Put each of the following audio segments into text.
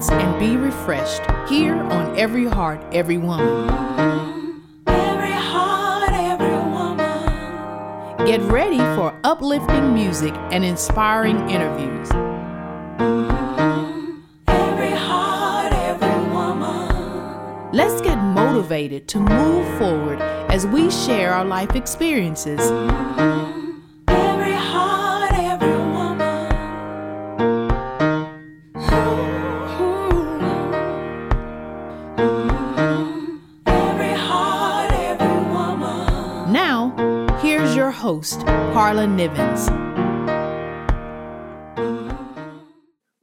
time to find balance and be refreshed here on Every Heart, Every Woman. Every heart, every woman. Get ready for uplifting music and inspiring interviews. Every heart, every woman. Let's get motivated to move forward as we share our life experiences. Every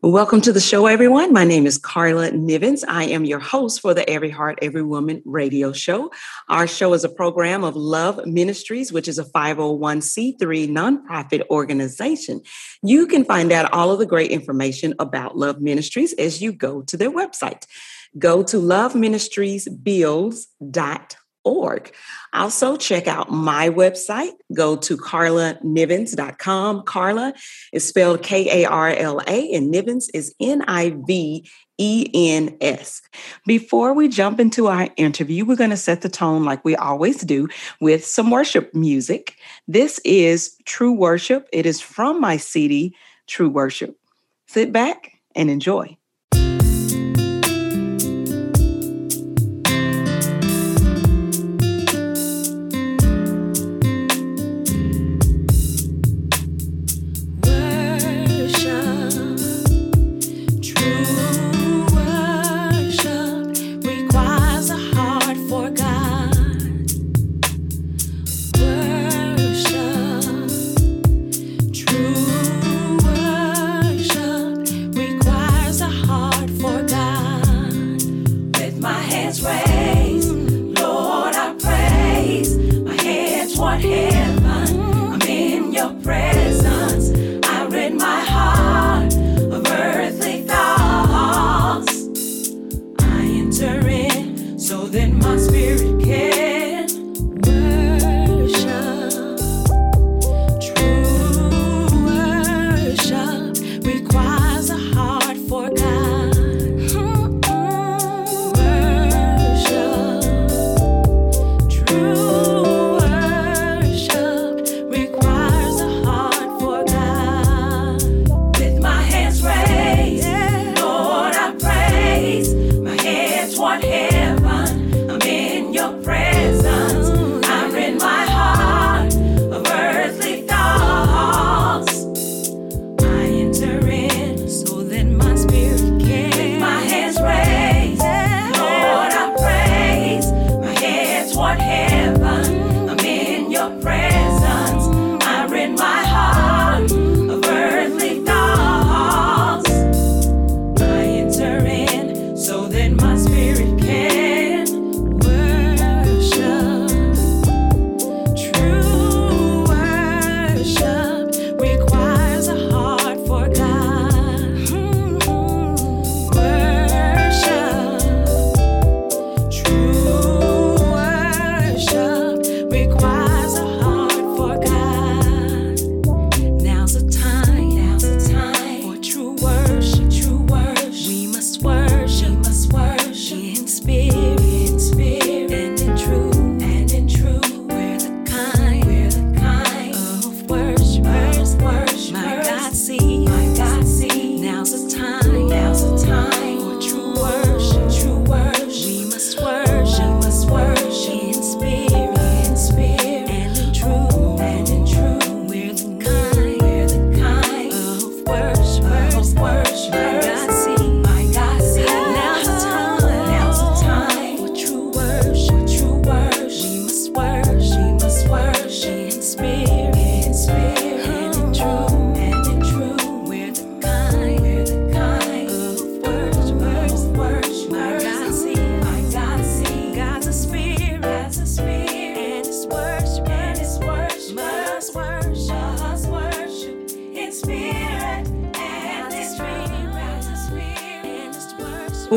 Welcome to the show, everyone. My name is Carla Nivens. I am your host for the Every Heart, Every Woman radio show. Our show is a program of Love Ministries, which is a 501c3 nonprofit organization. You can find out all of the great information about Love Ministries as you go to their website. Go to loveministriesbuilds.org. Also, check out my website. Go to carlanivens.com. Carla is spelled K A R L A, and Nivens is N I V E N S. Before we jump into our interview, we're going to set the tone like we always do with some worship music. This is True Worship. It is from my CD, True Worship. Sit back and enjoy.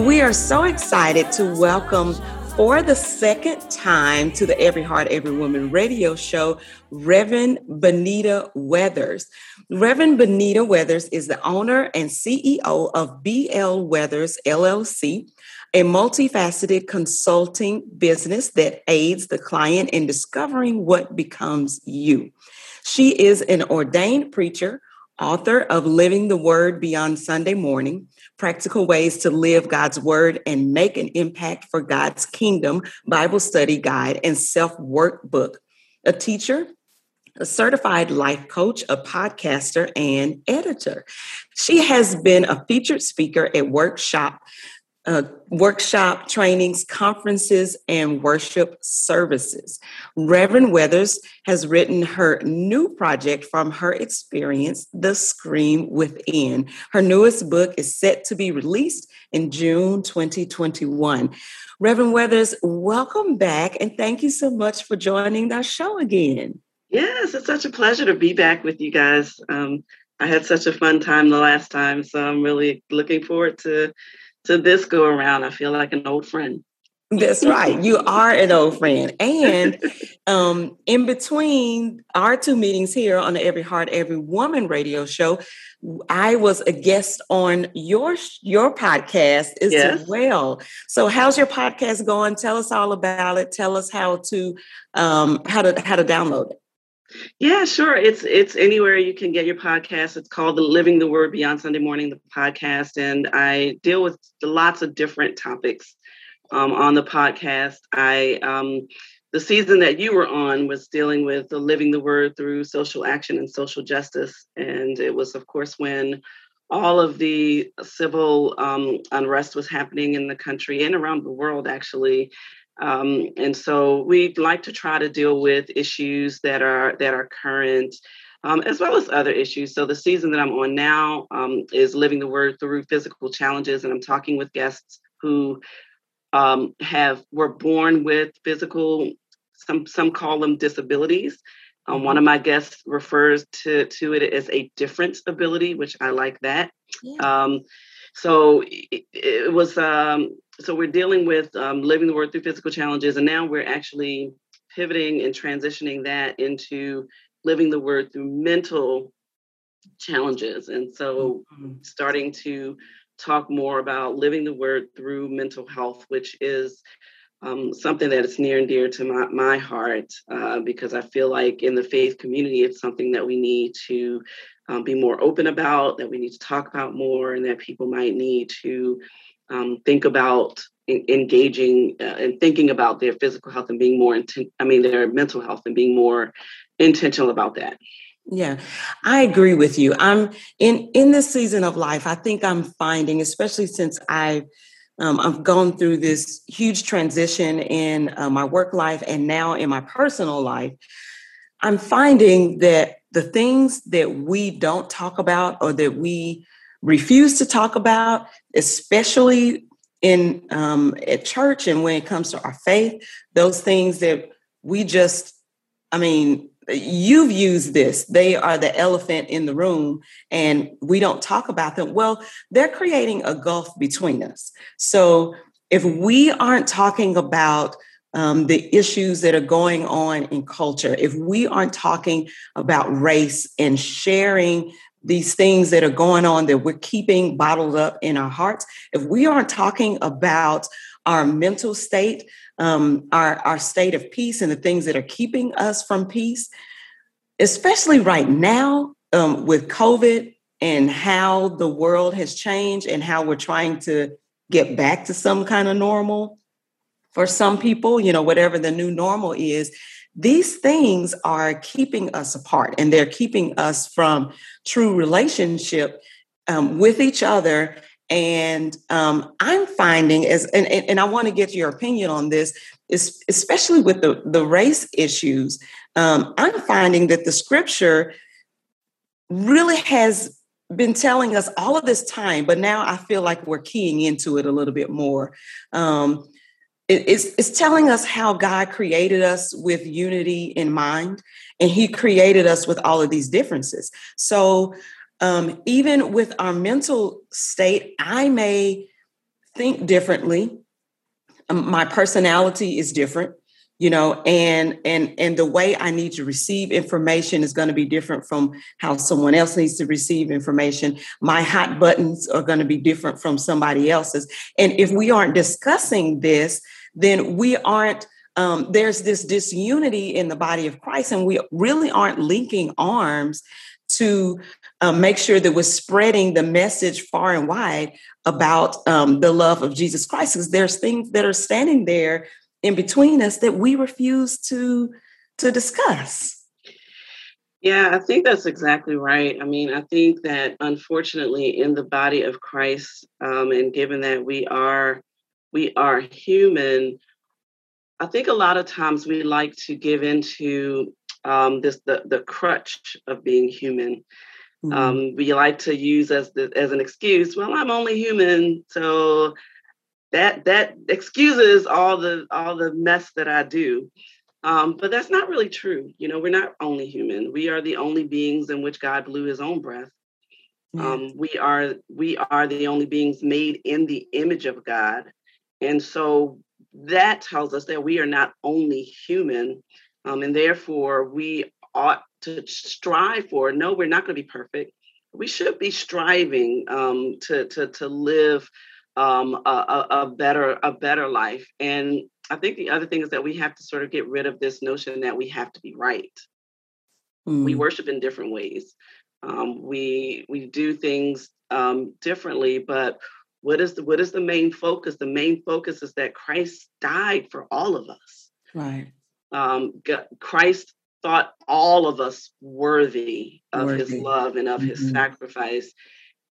We are so excited to welcome for the second time to the Every Heart, Every Woman radio show, Reverend Benita Weathers. Reverend Benita Weathers is the owner and CEO of BL Weathers LLC, a multifaceted consulting business that aids the client in discovering what becomes you. She is an ordained preacher, author of Living the Word Beyond Sunday Morning Practical Ways to Live God's Word and Make an Impact for God's Kingdom Bible Study Guide and Self Workbook. A teacher, a certified life coach, a podcaster, and editor. She has been a featured speaker at workshop uh, workshop trainings, conferences, and worship services. Reverend Weathers has written her new project from her experience, The Scream Within. Her newest book is set to be released in June 2021. Reverend Weathers, welcome back and thank you so much for joining our show again. Yes, it's such a pleasure to be back with you guys. Um, I had such a fun time the last time, so I'm really looking forward to to this go around, I feel like an old friend. That's right. You are an old friend. And um, in between our two meetings here on the Every Heart, Every Woman radio show, I was a guest on your your podcast as yes. well. So how's your podcast going? Tell us all about it. Tell us how to um, how to how to download it. Yeah, sure. It's it's anywhere you can get your podcast. It's called the Living the Word Beyond Sunday Morning, the podcast, and I deal with lots of different topics um, on the podcast. I um, the season that you were on was dealing with the living the word through social action and social justice, and it was, of course, when all of the civil um, unrest was happening in the country and around the world, actually. Um, and so we like to try to deal with issues that are that are current, um, as well as other issues. So the season that I'm on now um, is living the word through physical challenges, and I'm talking with guests who um, have were born with physical. Some some call them disabilities. Um, one of my guests refers to to it as a different ability, which I like that. Yeah. Um, so it, it was um, so we're dealing with um, living the word through physical challenges, and now we're actually pivoting and transitioning that into living the word through mental challenges. And so mm-hmm. starting to talk more about living the word through mental health, which is um, something that is near and dear to my, my heart uh, because I feel like in the faith community, it's something that we need to um, be more open about, that we need to talk about more, and that people might need to um, think about in, engaging uh, and thinking about their physical health and being more inten- I mean their mental health and being more intentional about that. Yeah, I agree with you. I'm in in this season of life. I think I'm finding, especially since I um, I've gone through this huge transition in uh, my work life and now in my personal life. I'm finding that the things that we don't talk about or that we refuse to talk about, especially in um, at church and when it comes to our faith, those things that we just, I mean, you've used this. They are the elephant in the room, and we don't talk about them. Well, they're creating a gulf between us. So if we aren't talking about um, the issues that are going on in culture, if we aren't talking about race and sharing these things that are going on that we're keeping bottled up in our hearts, if we aren't talking about our mental state, um, our, our state of peace, and the things that are keeping us from peace, especially right now um, with COVID and how the world has changed and how we're trying to get back to some kind of normal for some people, you know, whatever the new normal is, these things are keeping us apart and they're keeping us from true relationship um, with each other. And um, i'm finding as and, and i want to get your opinion on this is especially with the, the race issues um, i'm finding that the scripture really has been telling us all of this time but now i feel like we're keying into it a little bit more. Um, it's, it's telling us how God created us with unity in mind, and He created us with all of these differences. So, um, even with our mental state, I may think differently. um, my personality is different you know and and and the way i need to receive information is going to be different from how someone else needs to receive information my hot buttons are going to be different from somebody else's and if we aren't discussing this then we aren't um, there's this disunity in the body of christ and we really aren't linking arms to um, make sure that we're spreading the message far and wide about um, the love of jesus christ because there's things that are standing there in between us that we refuse to to discuss. Yeah i think that's exactly right. I mean i think that unfortunately in the body of christ um, and given that we are we are human i think a lot of times we like to give into um, this the, the crutch of being human mm-hmm. um, we like to use as the, as an excuse well i'm only human so that that excuses all the all the mess that I do. Um, but that's not really true. You know, we're not only human. We are the only beings in which God blew His own breath. Um, we are we are the only beings made in the image of God, and so that tells us that we are not only human, um, and therefore we ought to strive for. No, we're not going to be perfect. We should be striving um, to to to live um, a, a, better a better life. And I think the other thing is that we have to sort of get rid of this notion that we have to be right. Mm. We worship in different ways. Um, we we do things um, differently, but what is the what is the main focus? The main focus is that Christ died for all of us. Right. Um, Christ thought all of us worthy of worthy. His love and of mm-hmm. His sacrifice,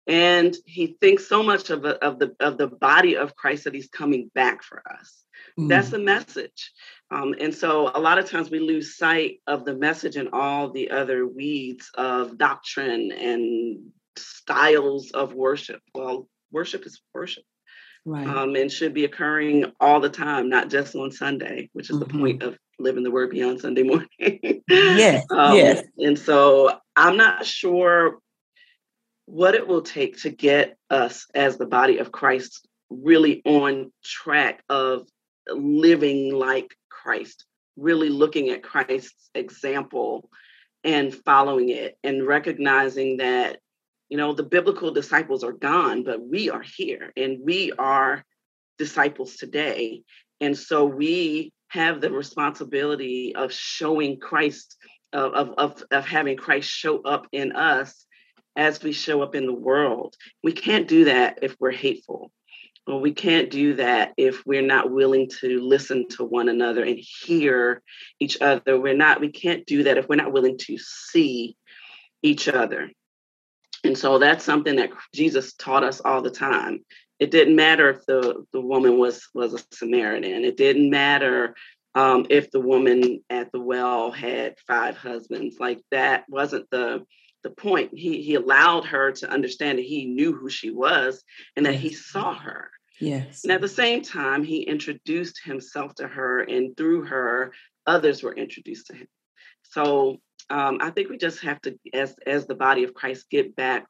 and he thinks so much of, the, of the of the body of Christ that he's coming back for us. Mm. That's the message. Um, and so a lot of times we lose sight of the message and all the other weeds of doctrine and styles of worship. Well, worship is worship. Right. Um, and should be occurring all the time, not just on Sunday, which is mm-hmm. the point of living the word beyond Sunday morning. yes. um, yes. And so I'm not sure what it will take to get us as the body of Christ really on track of living like Christ, really looking at Christ's example and following it and recognizing that you know the biblical disciples are gone but we are here and we are disciples today and so we have the responsibility of showing christ of, of, of, having christ show up in us as we show up in the world. We can't do that if we're hateful. Well, we can't do that if we're not willing to listen to one another and hear each other. We're not, we can't do that if we're not willing to see each other. And so that's something that Jesus taught us all the time. It didn't matter if the, the woman was was a Samaritan. It didn't matter um, if the woman at the well had five husbands. Like that wasn't the the point. He he allowed her to understand that he knew who she was and that he saw her. Yes. And at the same time, he introduced himself to her, and through her, others were introduced to him. So um, I think we just have to, as as the body of Christ, get back,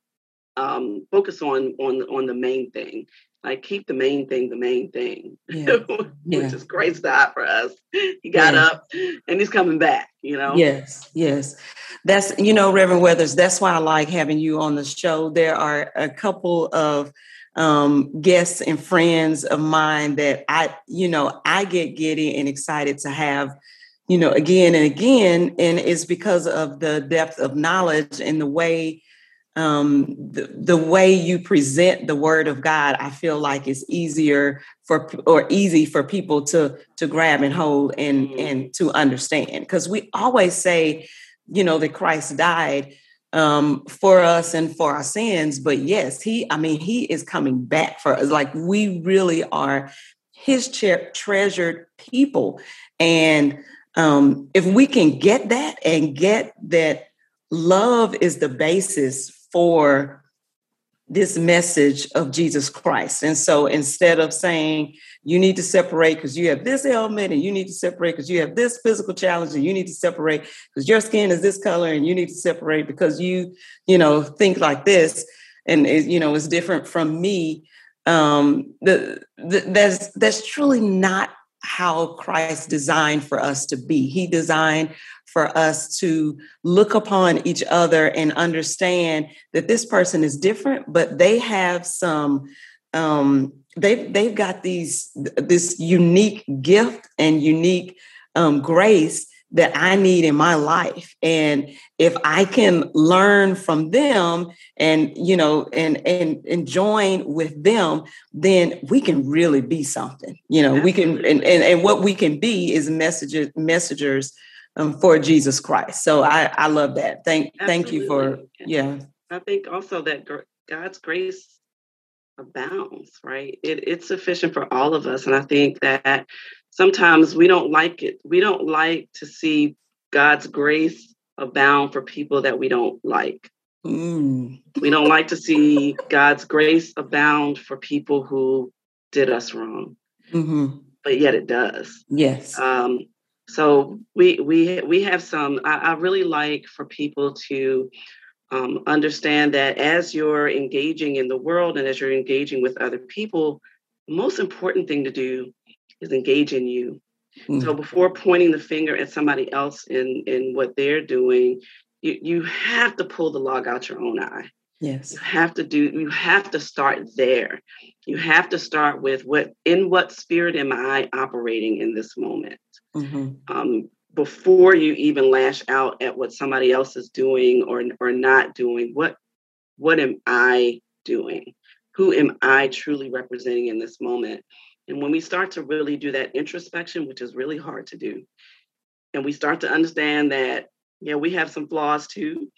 um, focus on on on the main thing, like keep the main thing the main thing, yeah. which yeah. is Christ died for us. He got yeah. up and he's coming back, you know? Yes, yes. That's, you know, Reverend Weathers, that's why I like having you on the show. There are a couple of um, guests and friends of mine that I, you know, I get giddy and excited to have, you know, again and again. And it's because of the depth of knowledge and the way um, the, the way you present the word of God, I feel like is easier for or easy for people to to grab and hold and mm-hmm. and to understand. Because we always say, you know, that Christ died um, for us and for our sins, but yes, he, I mean, he is coming back for us. Like we really are his tre- treasured people, and um, if we can get that and get that love is the basis for this message of Jesus Christ. And so instead of saying you need to separate because you have this ailment and you need to separate because you have this physical challenge and you need to separate because your skin is this color and you need to separate because you, you know, think like this and it, you know, it's different from me. um, the, the, that's that's truly not how Christ designed for us to be. He designed for us to look upon each other and understand that this person is different, but they have some um, they've they've got these this unique gift and unique um, grace that I need in my life. And if I can learn from them and you know and and and join with them, then we can really be something. You know, we can and, and, and what we can be is messengers messengers um, for Jesus Christ. So I I love that. Thank Absolutely. thank you for yeah. I think also that God's grace abounds, right? It, it's sufficient for all of us. And I think that sometimes we don't like it. We don't like to see God's grace abound for people that we don't like. Mm. We don't like to see God's grace abound for people who did us wrong. Mm-hmm. But yet it does. Yes. Um, so we we we have some. I, I really like for people to um, understand that as you're engaging in the world and as you're engaging with other people, the most important thing to do is engage in you. Mm. So before pointing the finger at somebody else in in what they're doing, you, you have to pull the log out your own eye. Yes. You have to do you have to start there. You have to start with what in what spirit am I operating in this moment? Mm-hmm. Um, before you even lash out at what somebody else is doing or or not doing what what am i doing? Who am i truly representing in this moment? And when we start to really do that introspection which is really hard to do and we start to understand that yeah we have some flaws too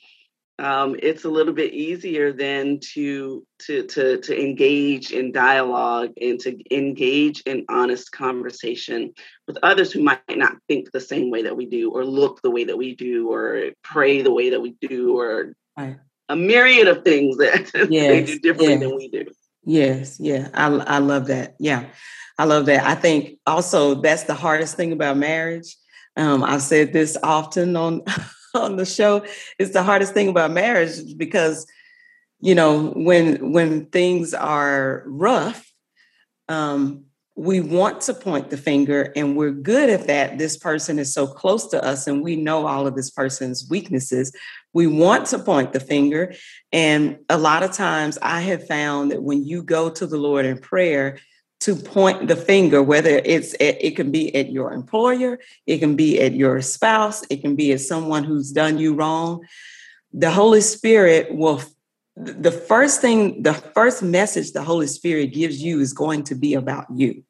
um, it's a little bit easier than to to to to engage in dialogue and to engage in honest conversation with others who might not think the same way that we do or look the way that we do or pray the way that we do or right. a myriad of things that yes. they do differently yes. than we do yes yeah I, I love that yeah i love that i think also that's the hardest thing about marriage um, i've said this often on on the show is the hardest thing about marriage because you know when when things are rough um, we want to point the finger and we're good at that. This person is so close to us and we know all of this person's weaknesses. We want to point the finger. And a lot of times i have found that when you go to the lord in prayer to point the finger, whether it's at, it can be at your employer, it can be at your spouse, it can be at someone who's done you wrong. The Holy Spirit will the first thing, the first message the Holy Spirit gives you is going to be about you.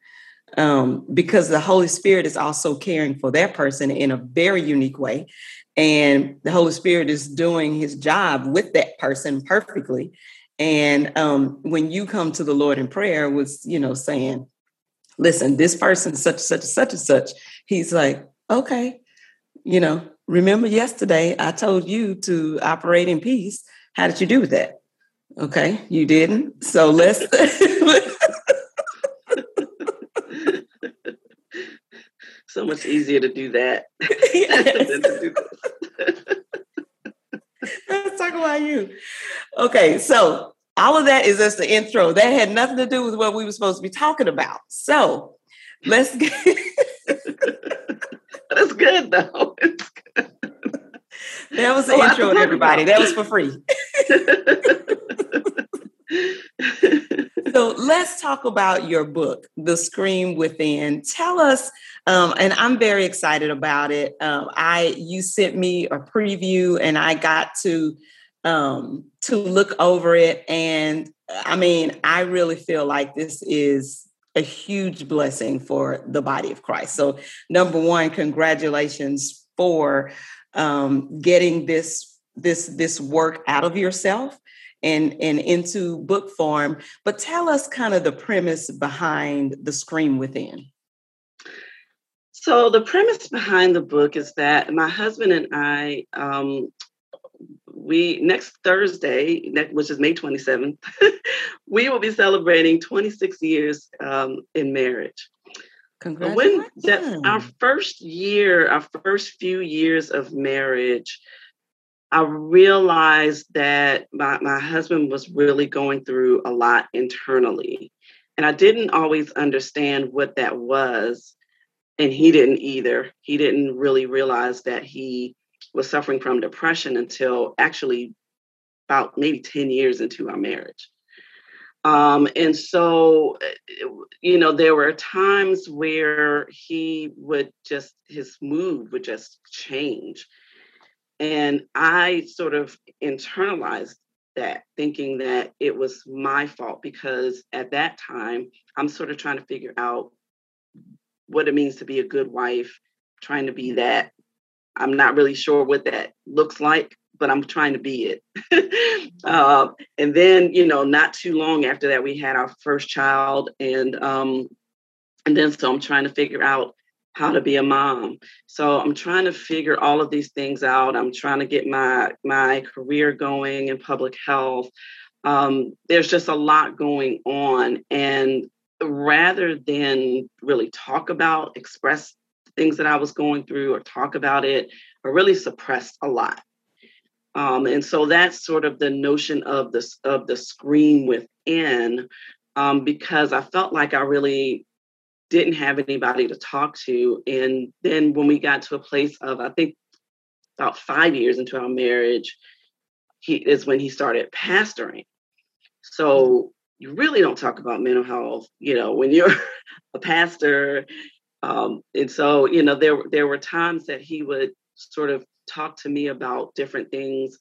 Um, because the Holy Spirit is also caring for that person in a very unique way. And the Holy Spirit is doing his job with that person perfectly. And um, when you come to the Lord in prayer, was you know saying, "Listen, this person such such such and such." He's like, "Okay, you know, remember yesterday I told you to operate in peace. How did you do with that? Okay, you didn't. So let's." so much easier to do that Let's talk about you. Okay, so all of that is just the intro. That had nothing to do with what we were supposed to be talking about. So let's get That's good though. Good. That was the oh, intro, everybody. That was for free. Let's talk about your book, The Scream Within. Tell us, um, and I'm very excited about it. Um, I you sent me a preview, and I got to um, to look over it, and I mean, I really feel like this is a huge blessing for the body of Christ. So, number one, congratulations for um, getting this this this work out of yourself and and into book form but tell us kind of the premise behind the scream within. So the premise behind the book is that my husband and i um, we next thursday which is may 27th we will be celebrating 26 years um, in marriage. When that our first year our first few years of marriage I realized that my, my husband was really going through a lot internally. And I didn't always understand what that was. And he didn't either. He didn't really realize that he was suffering from depression until actually about maybe 10 years into our marriage. Um, and so, you know, there were times where he would just, his mood would just change. And I sort of internalized that, thinking that it was my fault because at that time, I'm sort of trying to figure out what it means to be a good wife, trying to be that. I'm not really sure what that looks like, but I'm trying to be it. uh, and then, you know, not too long after that, we had our first child, and um, and then so I'm trying to figure out how to be a mom. So I'm trying to figure all of these things out. I'm trying to get my my career going in public health. Um, there's just a lot going on, and rather than really talk about, express things that I was going through, or talk about it, I really suppressed a lot. Um, and so that's sort of the notion of this of the scream within, um, because I felt like I really didn't have anybody to talk to. And then when we got to a place of, I think about five years into our marriage, he is when he started pastoring. So you really don't talk about mental health, you know, when you're a pastor. Um, and so, you know, there there were times that he would sort of talk to me about different things,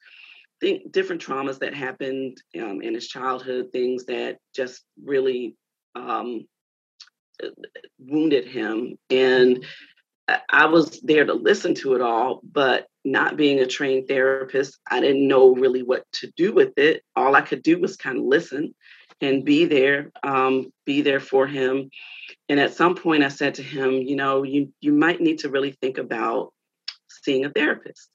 think different traumas that happened um, in his childhood, things that just really um, wounded him. And I was there to listen to it all, but not being a trained therapist, I didn't know really what to do with it. All I could do was kind of listen and be there, um, be there for him. And at some point, I said to him, you know, you you might need to really think about seeing a therapist.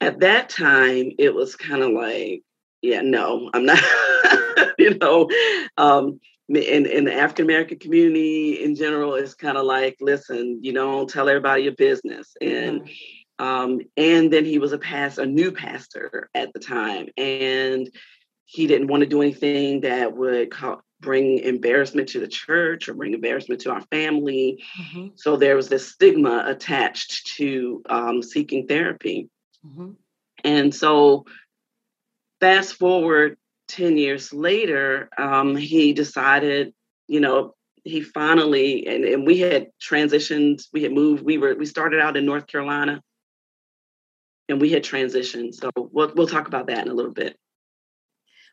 At that time, it was kind of like, yeah, no, I'm not. you know, um, in, in the African American community in general is kind of like, listen, you don't tell everybody your business. And mm-hmm. um, and then he was a past a new pastor at the time, and he didn't want to do anything that would call, bring embarrassment to the church or bring embarrassment to our family. Mm-hmm. So there was this stigma attached to um, seeking therapy. Mm-hmm. And so fast forward 10 years later, um, he decided, you know, he finally, and, and we had transitioned, we had moved, we were, we started out in North Carolina and we had transitioned. So we'll, we'll talk about that in a little bit.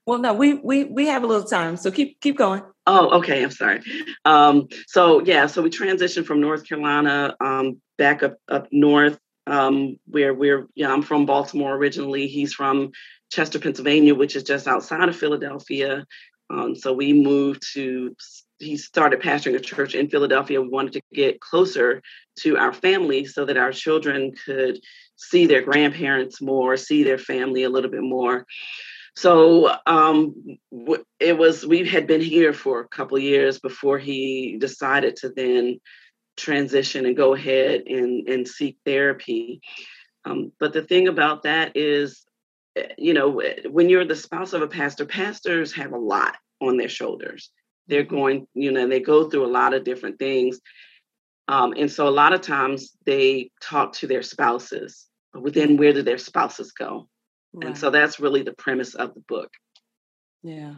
Well, no, we we we have a little time, so keep keep going. Oh, okay. I'm sorry. Um, so yeah, so we transitioned from North Carolina um, back up up north, um, where we're. Yeah, I'm from Baltimore originally. He's from Chester, Pennsylvania, which is just outside of Philadelphia. Um, so we moved to, he started pastoring a church in Philadelphia. We wanted to get closer to our family so that our children could see their grandparents more, see their family a little bit more. So um, it was, we had been here for a couple years before he decided to then transition and go ahead and, and seek therapy. Um, but the thing about that is you know, when you're the spouse of a pastor, pastors have a lot on their shoulders. They're mm-hmm. going, you know, they go through a lot of different things. Um, and so a lot of times they talk to their spouses, but then where do their spouses go? Right. And so that's really the premise of the book. Yeah.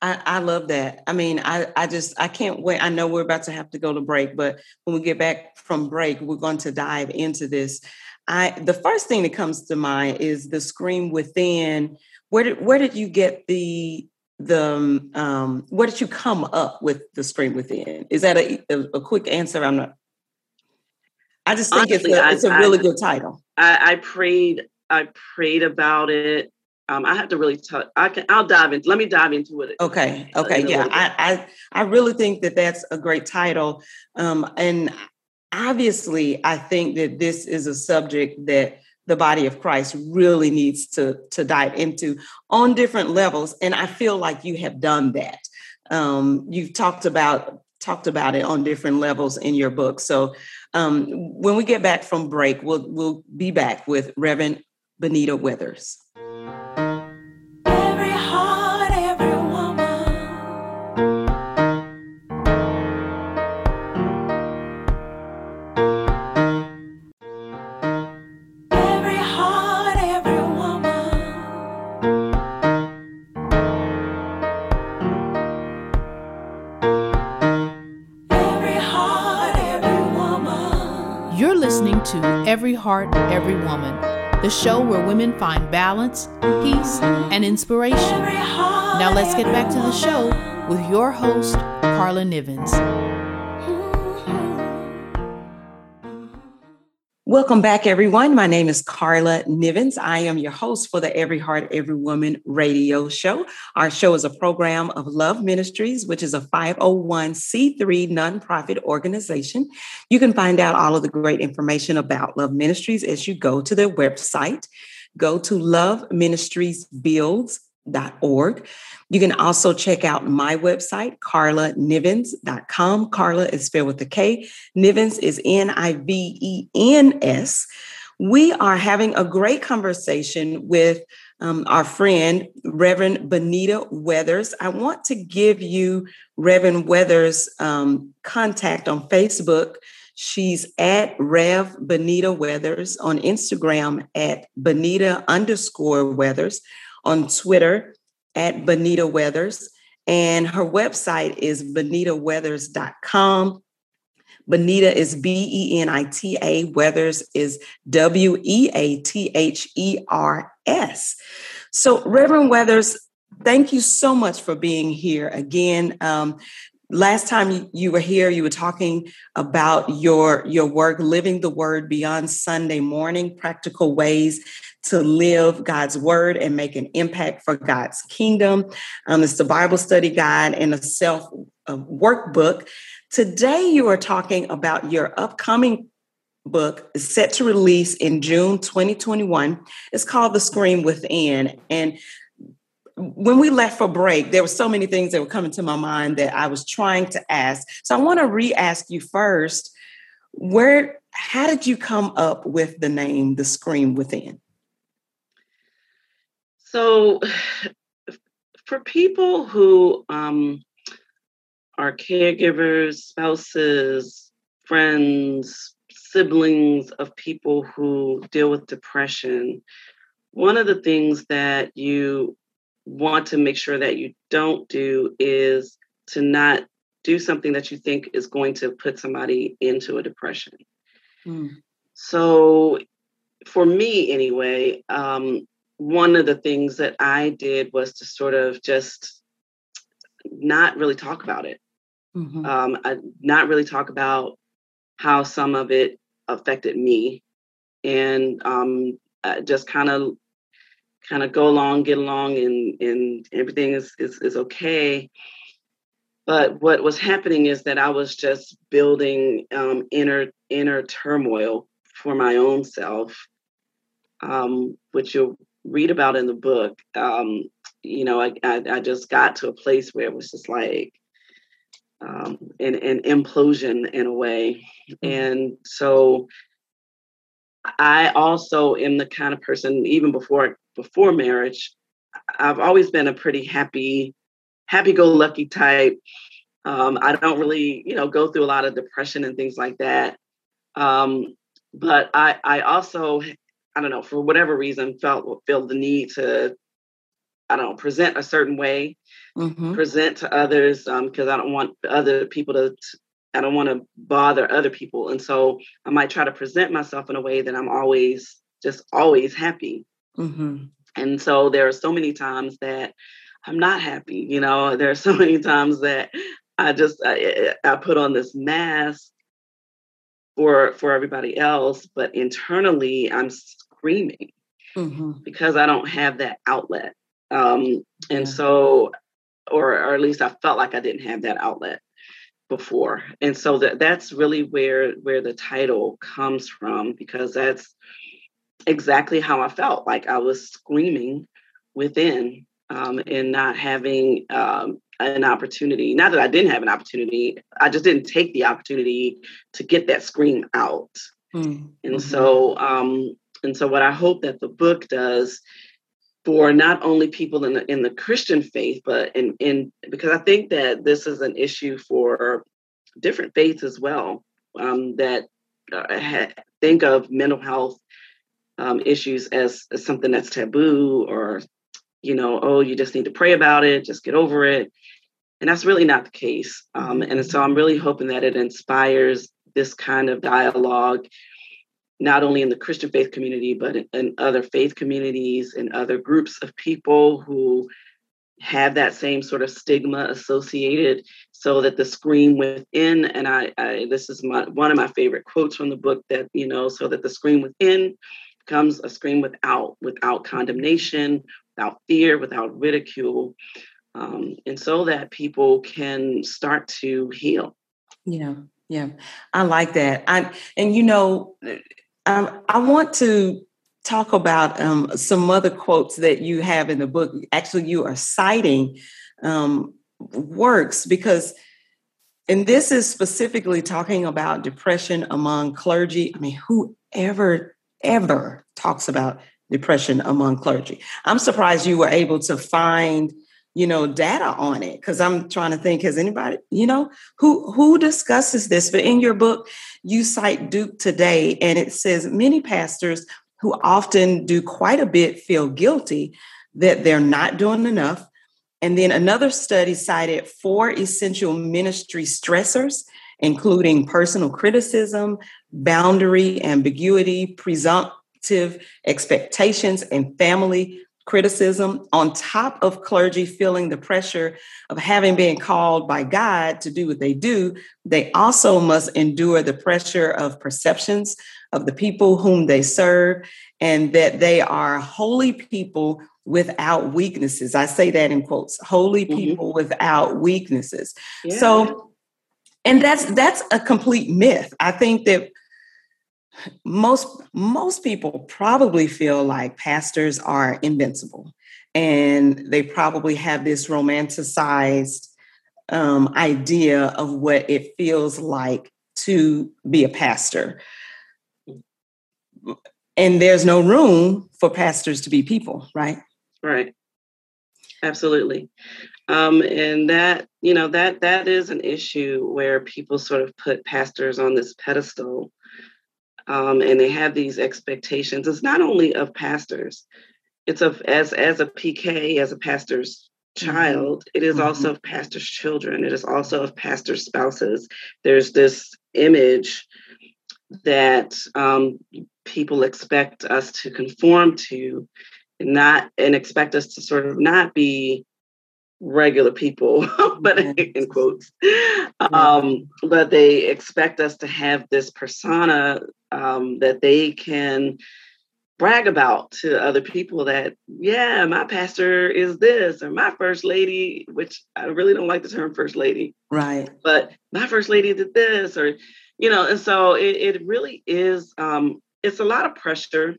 I, I love that. I mean, I, I just I can't wait. I know we're about to have to go to break, but when we get back from break, we're going to dive into this. I the first thing that comes to mind is the scream within. Where did where did you get the the um where did you come up with the scream within? Is that a, a, a quick answer? I'm not. I just think Honestly, it's a, it's a really I, good title. I, I, prayed. I prayed about it. Um, I have to really talk. I can. I'll dive into. Let me dive into it. Okay. Okay. Yeah. I, I I really think that that's a great title. Um, and obviously, I think that this is a subject that the body of Christ really needs to, to dive into on different levels. And I feel like you have done that. Um, you've talked about talked about it on different levels in your book. So um, when we get back from break, we'll we'll be back with Reverend Benita Weathers. Every Heart, Every Woman, the show where women find balance, peace, and inspiration. Now let's get back to the show with your host, Carla Nivens. Welcome back, everyone. My name is Carla Nivens. I am your host for the Every Heart, Every Woman radio show. Our show is a program of Love Ministries, which is a 501c3 nonprofit organization. You can find out all of the great information about Love Ministries as you go to their website. Go to loveministriesbuilds.org. You can also check out my website, carlanivens.com. Carla is spelled with a K. Nivens is N I V E N S. We are having a great conversation with um, our friend, Reverend Benita Weathers. I want to give you Reverend Weathers' um, contact on Facebook. She's at Rev Benita Weathers on Instagram at Benita underscore Weathers on Twitter at Benita Weathers. And her website is benitaweathers.com. Benita is B E N I T A. Weathers is W E A T H E R S. So, Reverend Weathers, thank you so much for being here again. Um, last time you were here, you were talking about your your work, living the word beyond Sunday morning, practical ways to live God's word and make an impact for God's kingdom. Um, it's the Bible study guide and a self workbook. Today, you are talking about your upcoming book set to release in June 2021. It's called The Scream Within. And when we left for break, there were so many things that were coming to my mind that I was trying to ask. So I want to re-ask you first, where how did you come up with the name The Scream Within? So, for people who um, are caregivers, spouses, friends, siblings of people who deal with depression, one of the things that you want to make sure that you don't do is to not do something that you think is going to put somebody into a depression. Mm. So, for me, anyway, um, one of the things that I did was to sort of just not really talk about it. Mm-hmm. Um, I, not really talk about how some of it affected me, and um, just kind of kind of go along, get along, and and everything is, is is okay. But what was happening is that I was just building um, inner inner turmoil for my own self, um, which you'll read about in the book. Um, you know, I, I, I just got to a place where it was just like um, an, an implosion in a way, mm-hmm. and so I also am the kind of person, even before before marriage, I've always been a pretty happy, happy-go-lucky type. Um, I don't really, you know, go through a lot of depression and things like that. Um, but I, I also, I don't know, for whatever reason, felt feel the need to, I don't know, present a certain way, mm-hmm. present to others, because um, I don't want other people to, I don't want to bother other people, and so I might try to present myself in a way that I'm always just always happy. Mm-hmm. And so there are so many times that I'm not happy. You know, there are so many times that I just I, I put on this mask for for everybody else, but internally I'm screaming mm-hmm. because I don't have that outlet. Um, and yeah. so, or or at least I felt like I didn't have that outlet before, and so that that's really where where the title comes from because that's exactly how I felt. Like I was screaming within um, and not having um, an opportunity. Not that I didn't have an opportunity, I just didn't take the opportunity to get that scream out. Mm-hmm. And so, um, and so, what I hope that the book does for not only people in the in the Christian faith, but in in because I think that this is an issue for different faiths as well. Um, that uh, ha- think of mental health um, issues as, as something that's taboo or you know oh you just need to pray about it just get over it and that's really not the case. Um, and so I'm really hoping that it inspires this kind of dialogue, not only in the Christian faith community, but in, in other faith communities and other groups of people who have that same sort of stigma associated so that the scream within and I, I, this is my one of my favorite quotes from the book that you know so that the scream within becomes a scream without without condemnation without fear without ridicule um, and so that people can start to heal. Yeah, yeah, I like that. I and you know, um, I want to talk about um, some other quotes that you have in the book. Actually, you are citing um, works because, and this is specifically talking about depression among clergy. I mean, whoever ever talks about depression among clergy? I'm surprised you were able to find you know data on it because i'm trying to think has anybody you know who who discusses this? But in your book you cite duke today and it says many pastors who often do quite a bit feel guilty that they're not doing enough. And then another study cited four essential ministry stressors including personal criticism boundary ambiguity presumptive expectations and family criticism, on top of clergy feeling the pressure of having been called by God to do what they do, they also must endure the pressure of perceptions of the people whom they serve and that they are holy people without weaknesses. I say that in quotes, holy mm-hmm. people without weaknesses. Yeah. So and that's that's a complete myth. I think that most most people probably feel like pastors are invincible and they probably have this romanticized um, idea of what it feels like to be a pastor. And there's no room for pastors to be people right? Right. Absolutely. Um, and that you know that that is an issue where people sort of put pastors on this pedestal um, and they have these expectations. It's not only of pastors; it's of as as a PK, as a pastor's mm-hmm. child. It is mm-hmm. also of pastors' children. It is also of pastors' spouses. There's this image that um, people expect us to conform to, not and expect us to sort of not be regular people, but in quotes. Um, but they expect us to have this persona um, that they can brag about to other people that, yeah, my pastor is this, or my first lady, which I really don't like the term first lady. Right. But my first lady did this, or, you know, and so it, it really is, um, it's a lot of pressure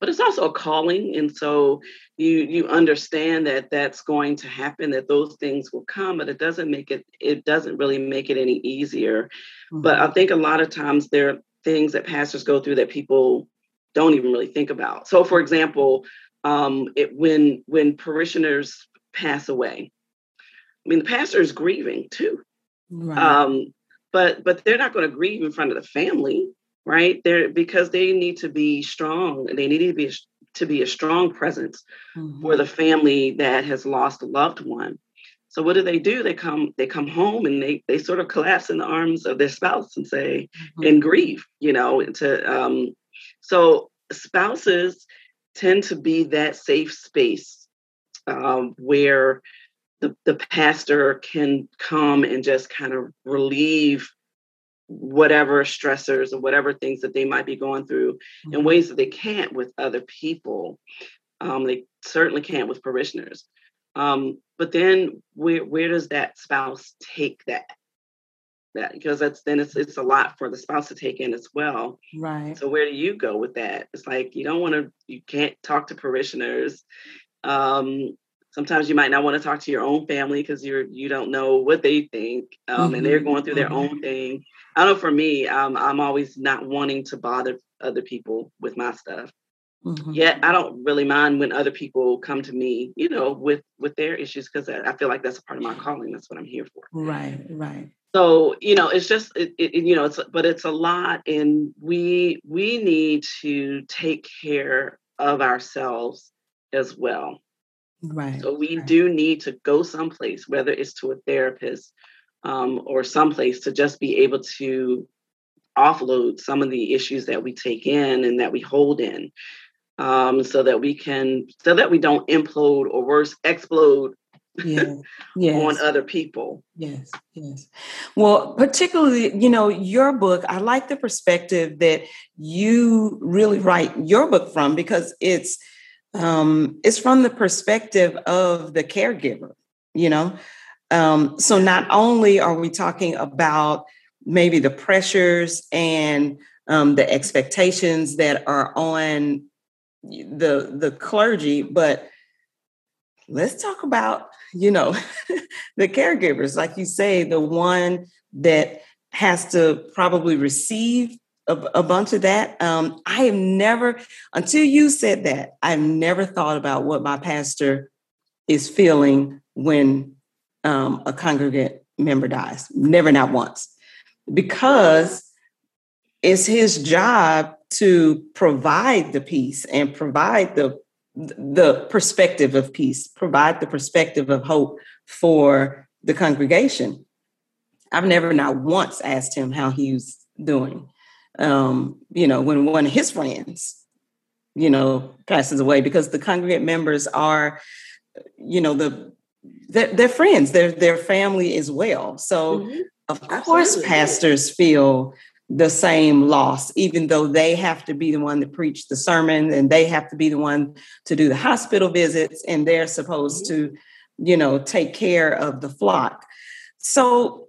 but it's also a calling and so you you understand that that's going to happen that those things will come but it doesn't make it it doesn't really make it any easier mm-hmm. but i think a lot of times there things that pastors go through that people don't even really think about so for example um, it, when when parishioners pass away i mean the pastor is grieving too right. um, but but they're not going to grieve in front of the family right there because they need to be strong they need to be to be a strong presence mm-hmm. for the family that has lost a loved one so what do they do they come they come home and they they sort of collapse in the arms of their spouse and say mm-hmm. and grieve you know to um so spouses tend to be that safe space um, where the, the pastor can come and just kind of relieve whatever stressors or whatever things that they might be going through mm-hmm. in ways that they can't with other people. Um, they certainly can't with parishioners. Um, but then where where does that spouse take that? That because that's then it's it's a lot for the spouse to take in as well. Right. So where do you go with that? It's like you don't want to you can't talk to parishioners. Um, sometimes you might not want to talk to your own family because you're you don't know what they think um, mm-hmm. and they're mm-hmm. going through their mm-hmm. own thing i know for me um, i'm always not wanting to bother other people with my stuff mm-hmm. yet i don't really mind when other people come to me you know with with their issues because i feel like that's a part of my calling that's what i'm here for right right so you know it's just it, it, you know it's but it's a lot and we we need to take care of ourselves as well Right. So we right. do need to go someplace, whether it's to a therapist um, or someplace to just be able to offload some of the issues that we take in and that we hold in um, so that we can so that we don't implode or worse explode yeah. yes. on other people yes yes well particularly you know your book i like the perspective that you really write your book from because it's um it's from the perspective of the caregiver you know um so not only are we talking about maybe the pressures and um, the expectations that are on the the clergy but let's talk about you know the caregivers. Like you say the one that has to probably receive a, a bunch of that. Um, i have never until you said that i've never thought about what my pastor is feeling when um, a congregant member dies. Never not once. Because it's his job to provide the peace and provide the the perspective of peace, provide the perspective of hope for the congregation. I've never not once asked him how he's doing. Um, you know, when one of his friends, you know, passes away, because the congregant members are, you know, the they're, they're friends, they're their family as well. So mm-hmm. of course, Absolutely. pastors feel the same loss, even though they have to be the one to preach the sermon and they have to be the one to do the hospital visits and they're supposed to, you know, take care of the flock. So,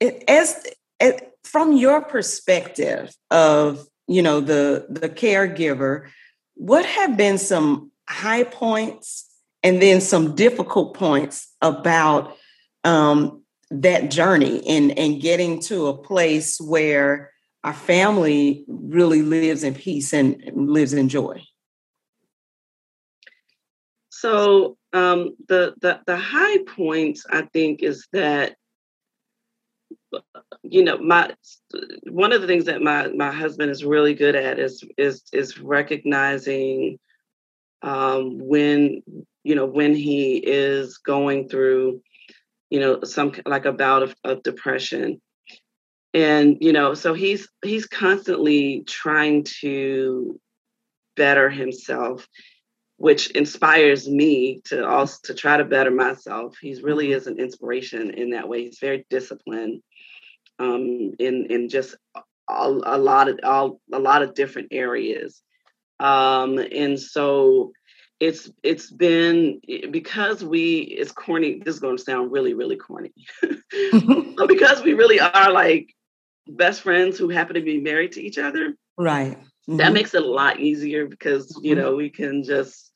it, as, as from your perspective of, you know, the the caregiver, what have been some high points and then some difficult points about um, that journey and and getting to a place where our family really lives in peace and lives in joy. So um, the, the the high points i think is that you know my one of the things that my my husband is really good at is is is recognizing um, when you know when he is going through you know, some like a bout of, of depression. And, you know, so he's he's constantly trying to better himself, which inspires me to also to try to better myself. He's really mm-hmm. is an inspiration in that way. He's very disciplined um, in in just a, a lot of all a lot of different areas. Um, and so it's it's been because we it's corny this is going to sound really really corny but because we really are like best friends who happen to be married to each other right mm-hmm. that makes it a lot easier because you mm-hmm. know we can just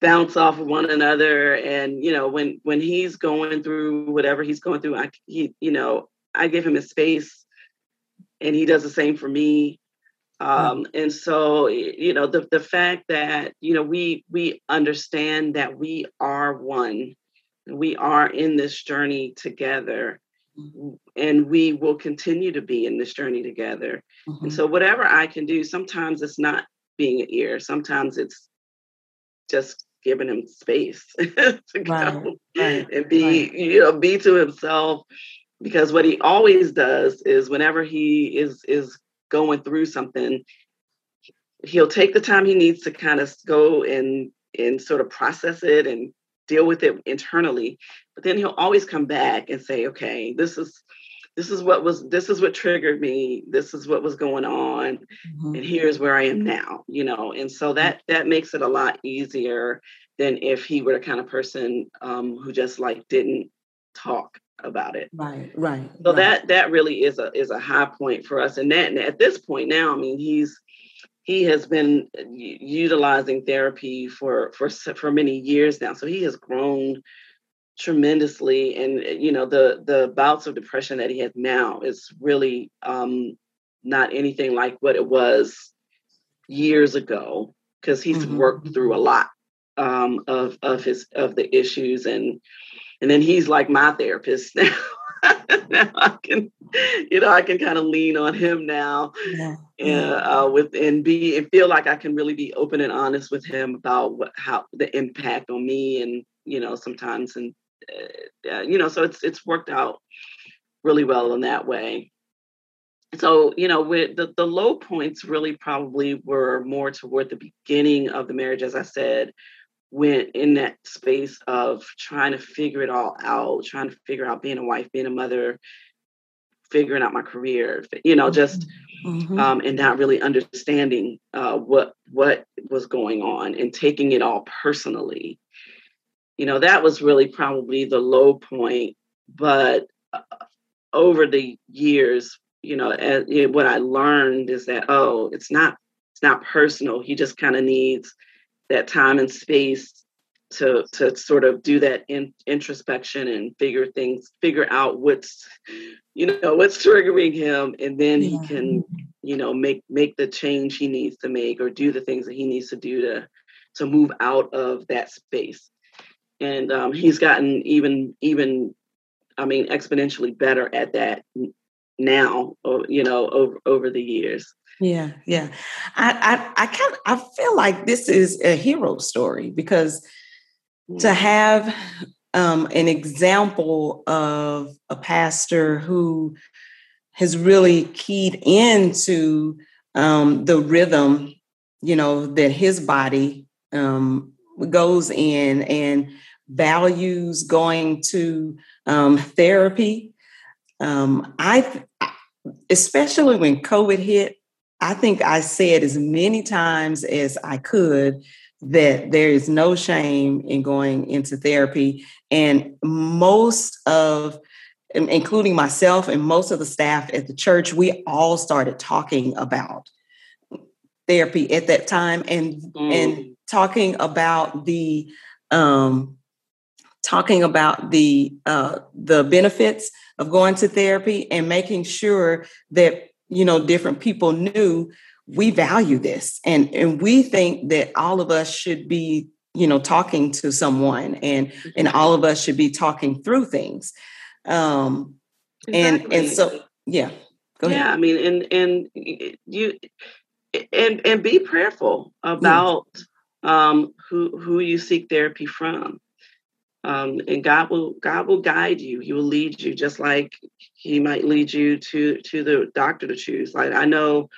bounce off of one another and you know when when he's going through whatever he's going through i he you know i give him his space and he does the same for me um, and so you know the the fact that you know we we understand that we are one we are in this journey together mm-hmm. and we will continue to be in this journey together mm-hmm. and so whatever i can do sometimes it's not being an ear sometimes it's just giving him space to right, go right, and be right. you know be to himself because what he always does is whenever he is is going through something, he'll take the time he needs to kind of go and and sort of process it and deal with it internally. But then he'll always come back and say, okay, this is this is what was this is what triggered me this is what was going on mm-hmm. and here's where i am now you know and so that that makes it a lot easier than if he were the kind of person um, who just like didn't talk about it. Right, right. So right. that that really is a is a high point for us. And that and at this point now, I mean, he's he has been utilizing therapy for for for many years now. So he has grown tremendously and you know the the bouts of depression that he has now is really um not anything like what it was years ago because he's mm-hmm. worked through a lot um of of his of the issues and and then he's like my therapist now. now I can, you know, I can kind of lean on him now, Yeah. and uh, with and be and feel like I can really be open and honest with him about what how the impact on me, and you know, sometimes and uh, uh, you know, so it's it's worked out really well in that way. So you know, with the the low points really probably were more toward the beginning of the marriage, as I said, went in that space of trying to figure it all out, trying to figure out being a wife, being a mother, figuring out my career, you know, just Mhm. um, and not really understanding uh, what what was going on and taking it all personally. You know, that was really probably the low point. But uh, over the years, you know, as, you know, what I learned is that oh, it's not it's not personal. He just kind of needs that time and space to to sort of do that in, introspection and figure things figure out what's you know what's triggering him and then Yeah. he can you know make make the change he needs to make or do the things that he needs to do to to move out of that space and um, he's gotten even even i mean exponentially better at that now you know over over the years Yeah, yeah. I, I, I kind I feel like this is a hero story because to have um, an example of a pastor who has really keyed into um, the rhythm, you know, that his body um, goes in and values going to um, therapy. Um, I, especially when COVID hit, I think I said as many times as I could that there is no shame in going into therapy. And most of, including myself and most of the staff at the church, we all started talking about therapy at that time and and talking about the um talking about the uh the benefits of going to therapy and making sure that you know different people knew we value this. And and we think that all of us should be you know talking to someone and and all of us should be talking through things. Um and and so yeah go yeah ahead i mean and and you and and be prayerful about um who who you seek therapy from um and god will god will guide you. He will lead you just like he might lead you to to the doctor to choose. Like i know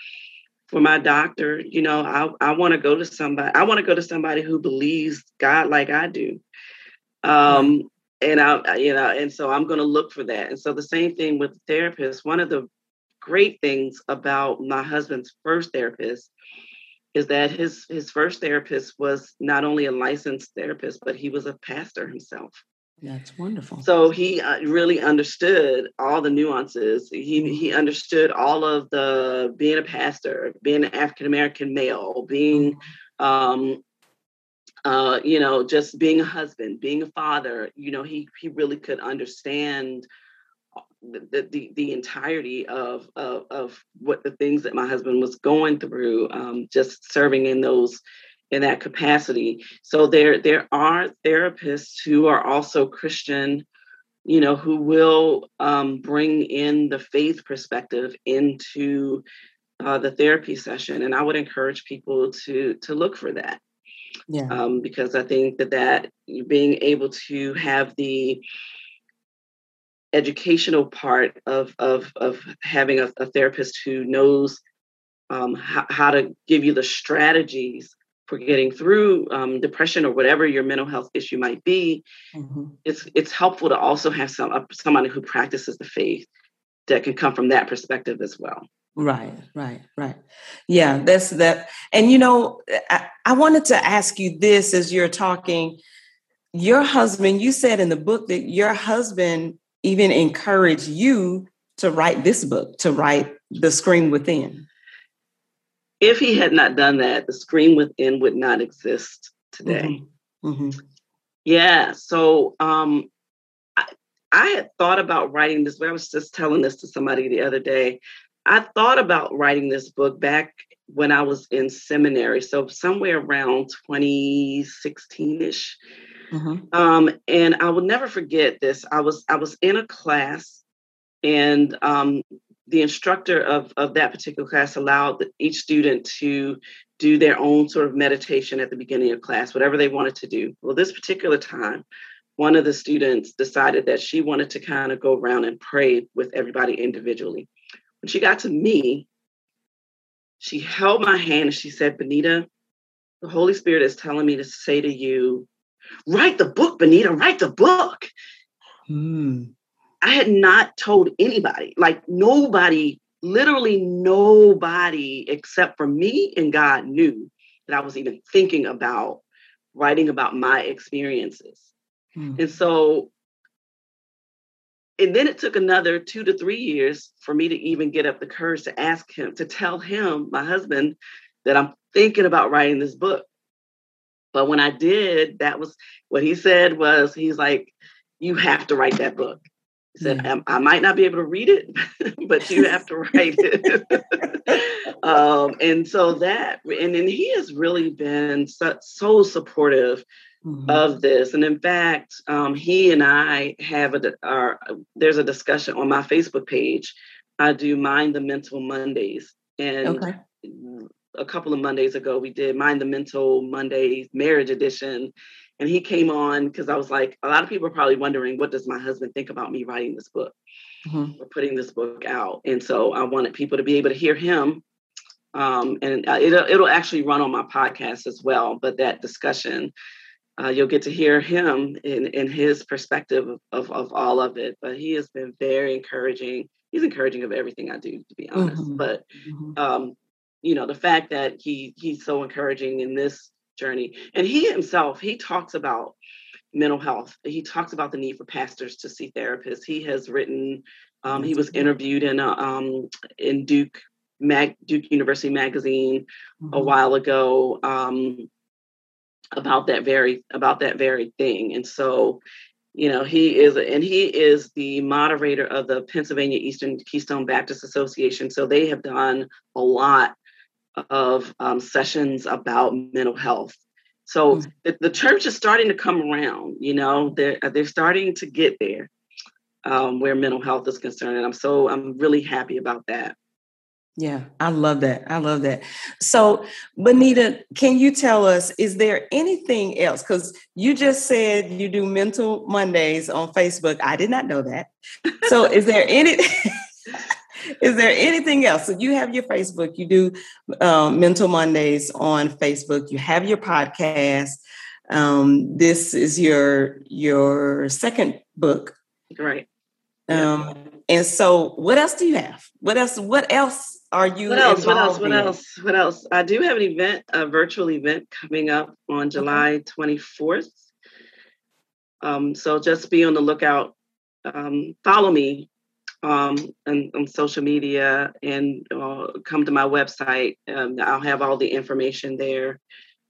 for my doctor you know i i want to go to somebody i want to go to somebody who believes god like i do. Um and i you know and so i'm going to look for that. And so the same thing with the therapist. One of the great things about my husband's first therapist is that his his first therapist was not only a licensed therapist but he was a pastor himself. That's wonderful. So he uh, really understood all the nuances. He he understood all of the being a pastor being an african american male being um uh you know just being a husband being a father. You know he he really could understand the the, the entirety of, of of what the things that my husband was going through um just serving in those in that capacity. So there there are therapists who are also christian you know who will um, bring in the faith perspective into uh, the therapy session and i would encourage people to to look for that. Yeah. Um, because I think that that being able to have the educational part of of of having a, a therapist who knows um, how, how to give you the strategies for getting through um, depression or whatever your mental health issue might be, Mhm. it's it's helpful to also have some uh, somebody who practices the faith that can come from that perspective as well. Right, right, right. Yeah, that's that. And you know, I, I wanted to ask you this as you're talking. Your husband, you said in the book that your husband even encourage you to write this book, to write The Scream Within. If he had not done that, the scream within would not exist today. Mhm. Yeah. So um I, I had thought about writing this, I was just telling this to somebody the other day. I thought about writing this book back when I was in seminary. So somewhere around 2016-ish. Mhm. Um, and I will never forget this. I was I was in a class and um, the instructor of, of that particular class allowed each student to do their own sort of meditation at the beginning of class, whatever they wanted to do. Well, this particular time, one of the students decided that she wanted to kind of go around and pray with everybody individually. When she got to me, she held my hand and she said, Benita, the Holy Spirit is telling me to say to you, write the book, Benita, write the book. Hmm. I had not told anybody, like nobody, literally nobody except for me and God knew that I was even thinking about writing about my experiences. Hmm. And so, and then it took another two to three years for me to even get up the courage to ask him, to tell him, my husband, that I'm thinking about writing this book. But when I did, that was what he said was, he's like, you have to write that book. He said. I, I might not be able to read it, but you have to write it. um, and so that, and then he has really been so, so supportive mm-hmm. of this. And in fact, um, he and I have a, our, there's a discussion on my Facebook page. I do Mind the Mental Mondays. And okay. A couple of Mondays ago, we did Mind the Mental Mondays Marriage Edition and he came on because I was like, a lot of people are probably wondering, what does my husband think about me writing this book mm-hmm. or putting this book out? And so I wanted people to be able to hear him. Um, and uh, it'll, it'll actually run on my podcast as well. But that discussion, uh, you'll get to hear him in, in his perspective of, of, of, all of it. But he has been very encouraging. He's encouraging of everything I do, to be honest. Mm-hmm. But mm-hmm. um, you know, the fact that he he's so encouraging in this journey. And he himself, he talks about mental health. He talks about the need for pastors to see therapists. He has written, um, he was interviewed in a, um, in Duke Mag, Duke University magazine mm-hmm. a while ago um, about that very about that very thing. And so, you know, he is and he is the moderator of the Pennsylvania Eastern Keystone Baptist Association. So they have done a lot of um, sessions about mental health. So mm-hmm. the, the, church is starting to come around. You know, they're they're starting to get there um, where mental health is concerned, and I'm so I'm really happy about that. Yeah, I love that. I love that. So, Benita, can you tell us, is there anything else? Because you just said you do Mental Mondays on Facebook. I did not know that. So, is there any is there anything else? So you have your Facebook, you do um, Mental Mondays on Facebook, you have your podcast. Um, this is your your second book, right? Um, and so, what else do you have? What else? What else are you? What else? What else? What in? else? What else? I do have an event, a virtual event coming up on July twenty fourth. Um, so just be on the lookout. Um, follow me um, on, on, social media and uh, come to my website. Um, I'll have all the information there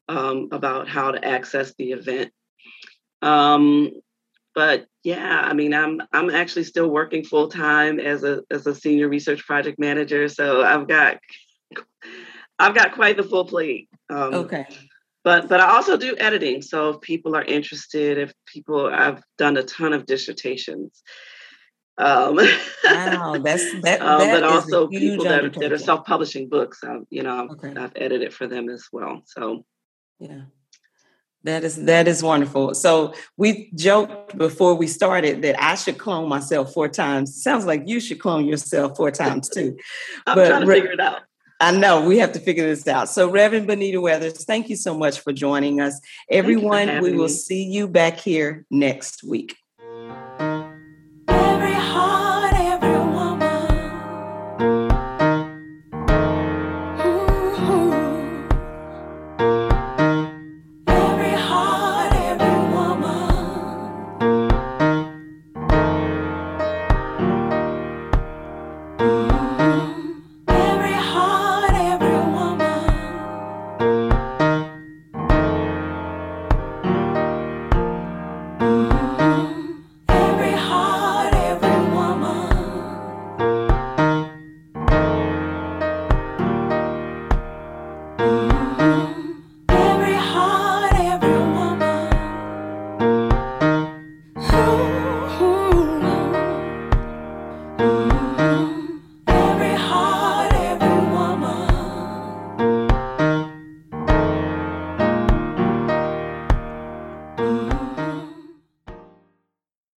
um, about how to access the event. Um, but yeah, I mean, I'm I'm actually still working full time as a as a senior research project manager. So I've got I've got quite the full plate. Um, okay. But but I also do editing. So if people are interested, if people I've done a ton of dissertations. Um, wow, that's that. um, that but also people that are, that are self-publishing books. I've, you know, I've, okay. I've edited for them as well. So, yeah, that is that is wonderful. So we joked before we started that I should clone myself four times. Sounds like you should clone yourself four times too. I'm but trying to figure it out. I know we have to figure this out. So, Reverend Benita Weathers, thank you so much for joining us. Everyone, we will me. see you back here next week.